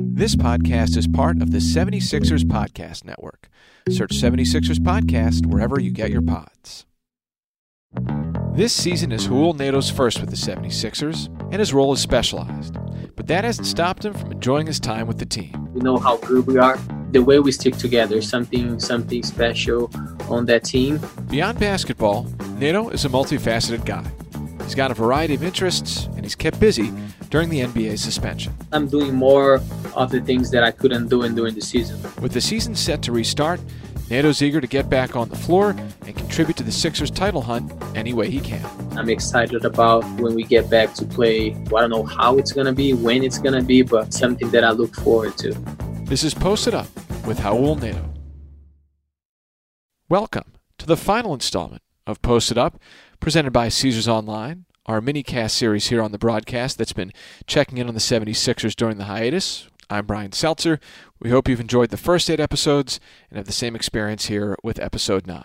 This podcast is part of the 76ers Podcast Network. Search 76ers Podcast wherever you get your pods. This season is Raul Neto's first with the 76ers, and his role is specialized. But that hasn't stopped him from enjoying his time with the team. We know how good we are. The way we stick together, something something special on that team. Beyond basketball, Neto is a multifaceted guy. He's got a variety of interests, and he's kept busy during the NBA suspension. I'm doing more of the things that I couldn't do during the season. With the season set to restart, Neto's eager to get back on the floor and contribute to the Sixers title hunt any way he can. I'm excited about when we get back to play. Well, I don't know how it's going to be, when it's going to be, but something that I look forward to. This is Posted Up with Raul Neto. Welcome to the final installment of Posted Up, presented by Caesars Online, our mini cast series here on the broadcast that's been checking in on the 76ers during the hiatus. I'm Brian Seltzer. We hope you've enjoyed the first eight episodes and have the same experience here with episode 9.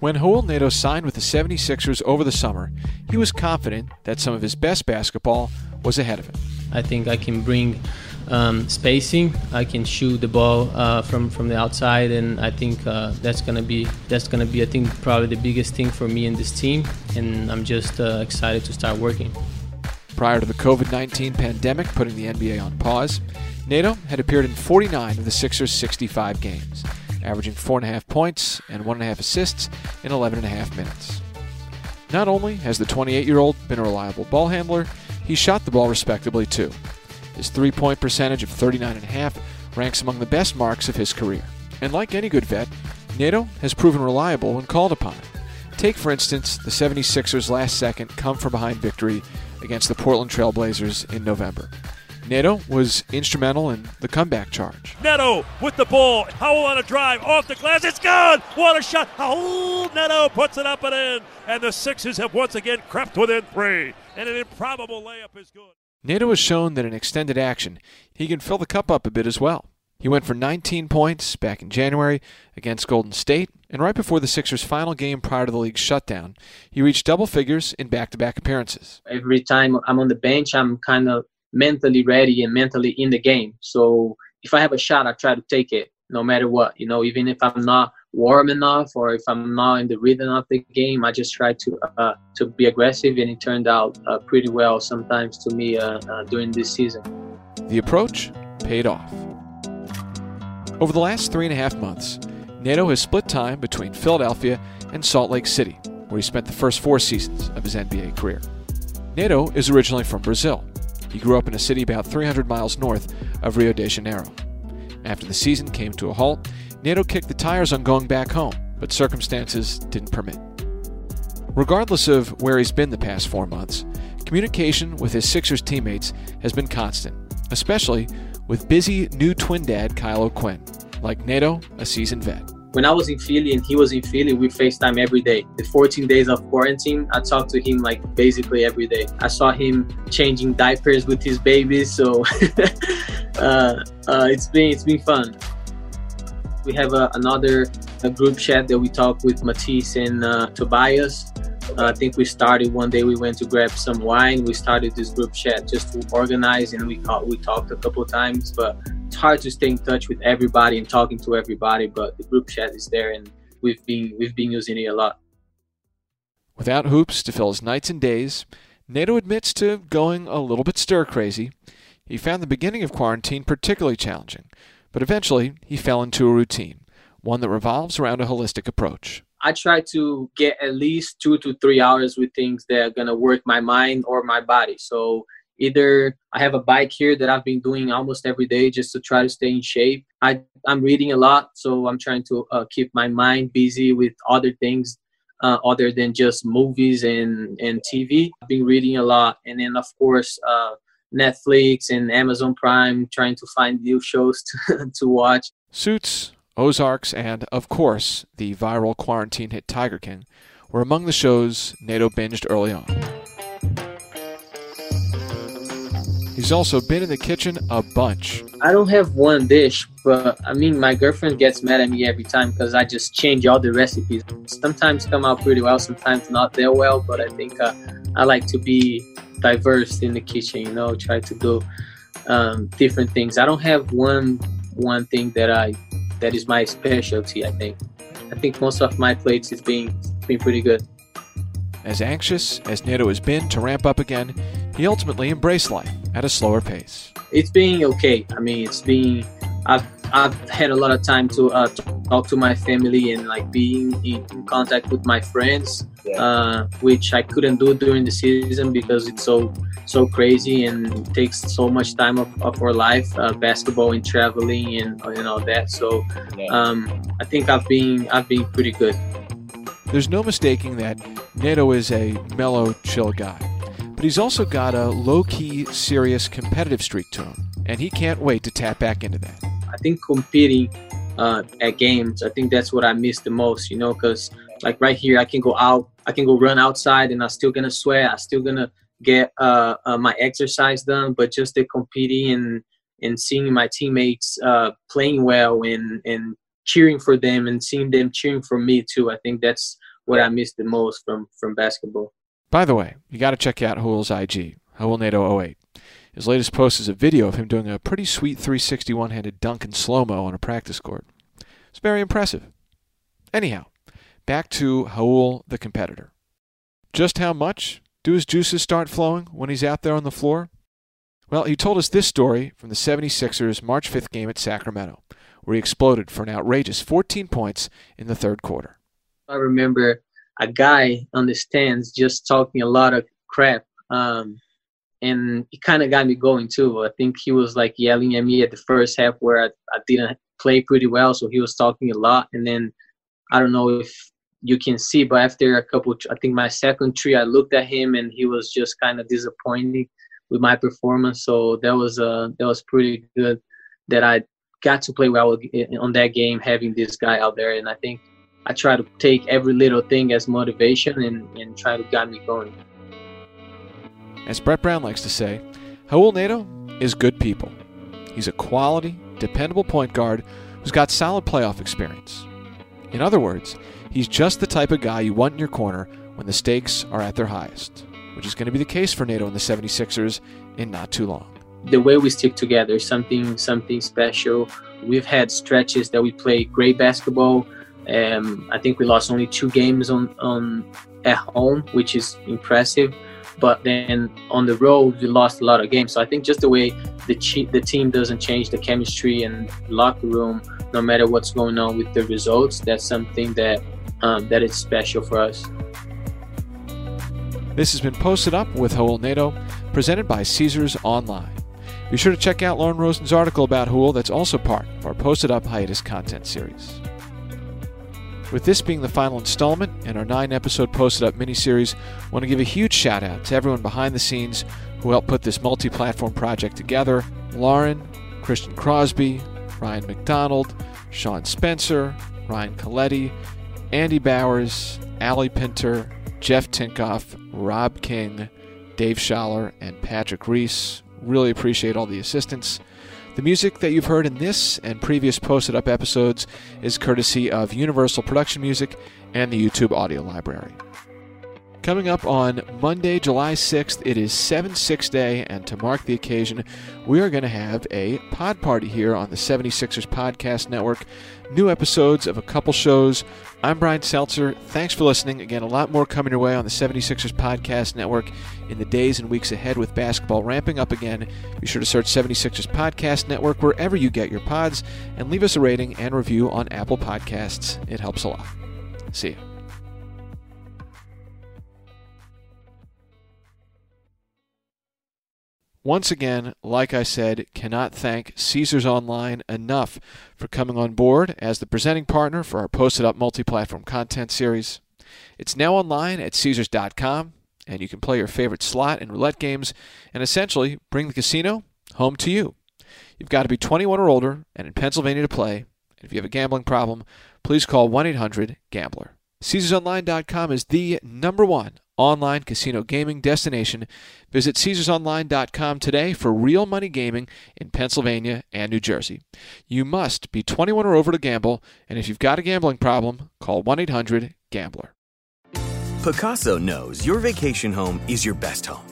When Raul Neto signed with the 76ers over the summer, he was confident that some of his best basketball was ahead of him. I think I can bring um, spacing. I can shoot the ball uh, from from the outside, and I think uh, that's gonna be that's gonna be I think probably the biggest thing for me in this team. And I'm just uh, excited to start working. Prior to the COVID 19 pandemic putting the NBA on pause, Neto had appeared in 49 of the Sixers' 65 games, averaging 4.5 points and 1.5 assists in 11.5 minutes. Not only has the 28 year old been a reliable ball handler, he shot the ball respectably too. His three point percentage of 39.5 ranks among the best marks of his career. And like any good vet, Neto has proven reliable when called upon. Take, for instance, the 76ers' last second come from behind victory against the Portland Trailblazers in November. Neto was instrumental in the comeback charge. Neto with the ball. Howell on a drive off the glass. It's gone. What a shot. Howell Neto puts it up and in. And the Sixers have once again crept within three. And an improbable layup is good. Neto has shown that in extended action, he can fill the cup up a bit as well. He went for 19 points back in January against Golden State, and right before the Sixers' final game prior to the league's shutdown, he reached double figures in back to back appearances. Every time I'm on the bench, I'm kind of mentally ready and mentally in the game. So if I have a shot, I try to take it no matter what. You know, even if I'm not warm enough or if I'm not in the rhythm of the game, I just try to uh, to be aggressive, and it turned out uh, pretty well sometimes to me uh, uh during this season. The approach paid off. Over the last three and a half months, Neto has split time between Philadelphia and Salt Lake City, where he spent the first four seasons of his NBA career. Neto is originally from Brazil. He grew up in a city about 300 miles north of Rio de Janeiro. After the season came to a halt, Neto kicked the tires on going back home, but circumstances didn't permit. Regardless of where he's been the past four months, communication with his Sixers teammates has been constant, especially with busy new twin dad Kyle O'Quinn, like Neto, a seasoned vet. When I was in Philly and he was in Philly, we FaceTime every day. The 14 days of quarantine, I talked to him like basically every day. I saw him changing diapers with his babies, so uh, uh, it's been it's been fun. We have a, another a group chat that we talk with Matisse and uh, Tobias. Uh, I think we started one day. We went to grab some wine. We started this group chat just to organize, and we we talked a couple times. But it's hard to stay in touch with everybody and talking to everybody. But the group chat is there, and we've been we've been using it a lot. Without hoops to fill his nights and days, Neto admits to going a little bit stir crazy. He found the beginning of quarantine particularly challenging, but eventually he fell into a routine, one that revolves around a holistic approach. I try to get at least two to three hours with things that are gonna work my mind or my body. So either I have a bike here that I've been doing almost every day just to try to stay in shape. I I'm reading a lot, so I'm trying to uh, keep my mind busy with other things uh, other than just movies and and TV. I've been reading a lot, and then of course. Uh, Netflix and Amazon Prime, trying to find new shows to, to watch. Suits, Ozarks, and, of course, the viral quarantine hit Tiger King were among the shows Neto binged early on. He's also been in the kitchen a bunch. I don't have one dish, but I mean, my girlfriend gets mad at me every time because I just change all the recipes. Sometimes come out pretty well, sometimes not that well, but I think uh, I like to be diverse in the kitchen, you know, try to do um, different things. I don't have one one thing that I that is my specialty. I think. I think most of my plates is being been pretty good. As anxious as Neto has been to ramp up again, he ultimately embraced life at a slower pace. It's been okay. I mean, it's been. I've I've had a lot of time to uh, talk to my family and like being in contact with my friends, yeah. uh, which I couldn't do during the season because it's so so crazy and takes so much time of, of our life, uh, basketball and traveling and and all that. So yeah. um, I think I've been I've been pretty good. There's no mistaking that Neto is a mellow, chill guy, but he's also got a low-key, serious competitive streak to him, and he can't wait to tap back into that. I think competing uh, at games, I think that's what I miss the most, you know, because like right here, I can go out, I can go run outside and I'm still gonna sweat, I'm still gonna get uh, uh, my exercise done, but just the competing and, and seeing my teammates uh, playing well and, and cheering for them and seeing them cheering for me too, I think that's what I miss the most from, from basketball. By the way, you got to check out Raul's IG, Raul 08. His latest post is a video of him doing a pretty sweet 360 one handed dunk in slow mo on a practice court. It's very impressive. Anyhow, back to Raul the competitor. Just how much do his juices start flowing when he's out there on the floor? Well, he told us this story from the 76ers March 5th game at Sacramento, where he exploded for an outrageous 14 points in the third quarter. I remember a guy on the stands just talking a lot of crap. Um, and it kind of got me going too. I think he was like yelling at me at the first half where I, I didn't play pretty well, so he was talking a lot. And then I don't know if you can see, but after a couple, I think my second three, I looked at him and he was just kind of disappointed with my performance. So that was uh that was pretty good that I got to play well on that game, having this guy out there. And I think I try to take every little thing as motivation and, and try to get me going. As Brett Brown likes to say, Raul Neto is good people. He's a quality, dependable point guard who's got solid playoff experience. In other words, he's just the type of guy you want in your corner when the stakes are at their highest, which is going to be the case for Neto and the 76ers in not too long. The way we stick together is something something special. We've had stretches that we play great basketball. Um, I think we lost only two games on, on at home, which is impressive but then on the road we lost a lot of games. So I think just the way the che- the team doesn't change the chemistry and locker room, no matter what's going on with the results, that's something that um, that is special for us. This has been posted up with Raul Neto, presented by Caesars Online. Be sure to check out Lauren Rosen's article about Raul that's also part of our Posted Up Hiatus content series. With this being the final installment in our nine episode Posted Up miniseries, I want to give a huge shout out to everyone behind the scenes who helped put this multi platform project together Lauren, Christian Crosby, Ryan McDonald, Sean Spencer, Ryan Coletti, Andy Bowers, Ali Pinter, Jeff Tinkoff, Rob King, Dave Schaller, and Patrick Reese. Really appreciate all the assistance. The music that you've heard in this and previous posted up episodes is courtesy of Universal Production Music and the YouTube audio library. Coming up on Monday, July 6th, it is 7 6 Day, and to mark the occasion, we are going to have a pod party here on the 76ers Podcast Network. New episodes of a couple shows. I'm Brian Seltzer. Thanks for listening. Again, a lot more coming your way on the 76ers Podcast Network in the days and weeks ahead with basketball ramping up again. Be sure to search 76ers Podcast Network wherever you get your pods and leave us a rating and review on Apple Podcasts. It helps a lot. See you. Once again, like I said, cannot thank Caesars Online enough for coming on board as the presenting partner for our posted up multi platform content series. It's now online at Caesars.com, and you can play your favorite slot and roulette games and essentially bring the casino home to you. You've got to be 21 or older and in Pennsylvania to play. If you have a gambling problem, please call 1 800 GAMBLER. CaesarsOnline.com is the number one online casino gaming destination. Visit CaesarsOnline.com today for real money gaming in Pennsylvania and New Jersey. You must be 21 or over to gamble, and if you've got a gambling problem, call 1 800 GAMBLER. Pacaso knows your vacation home is your best home.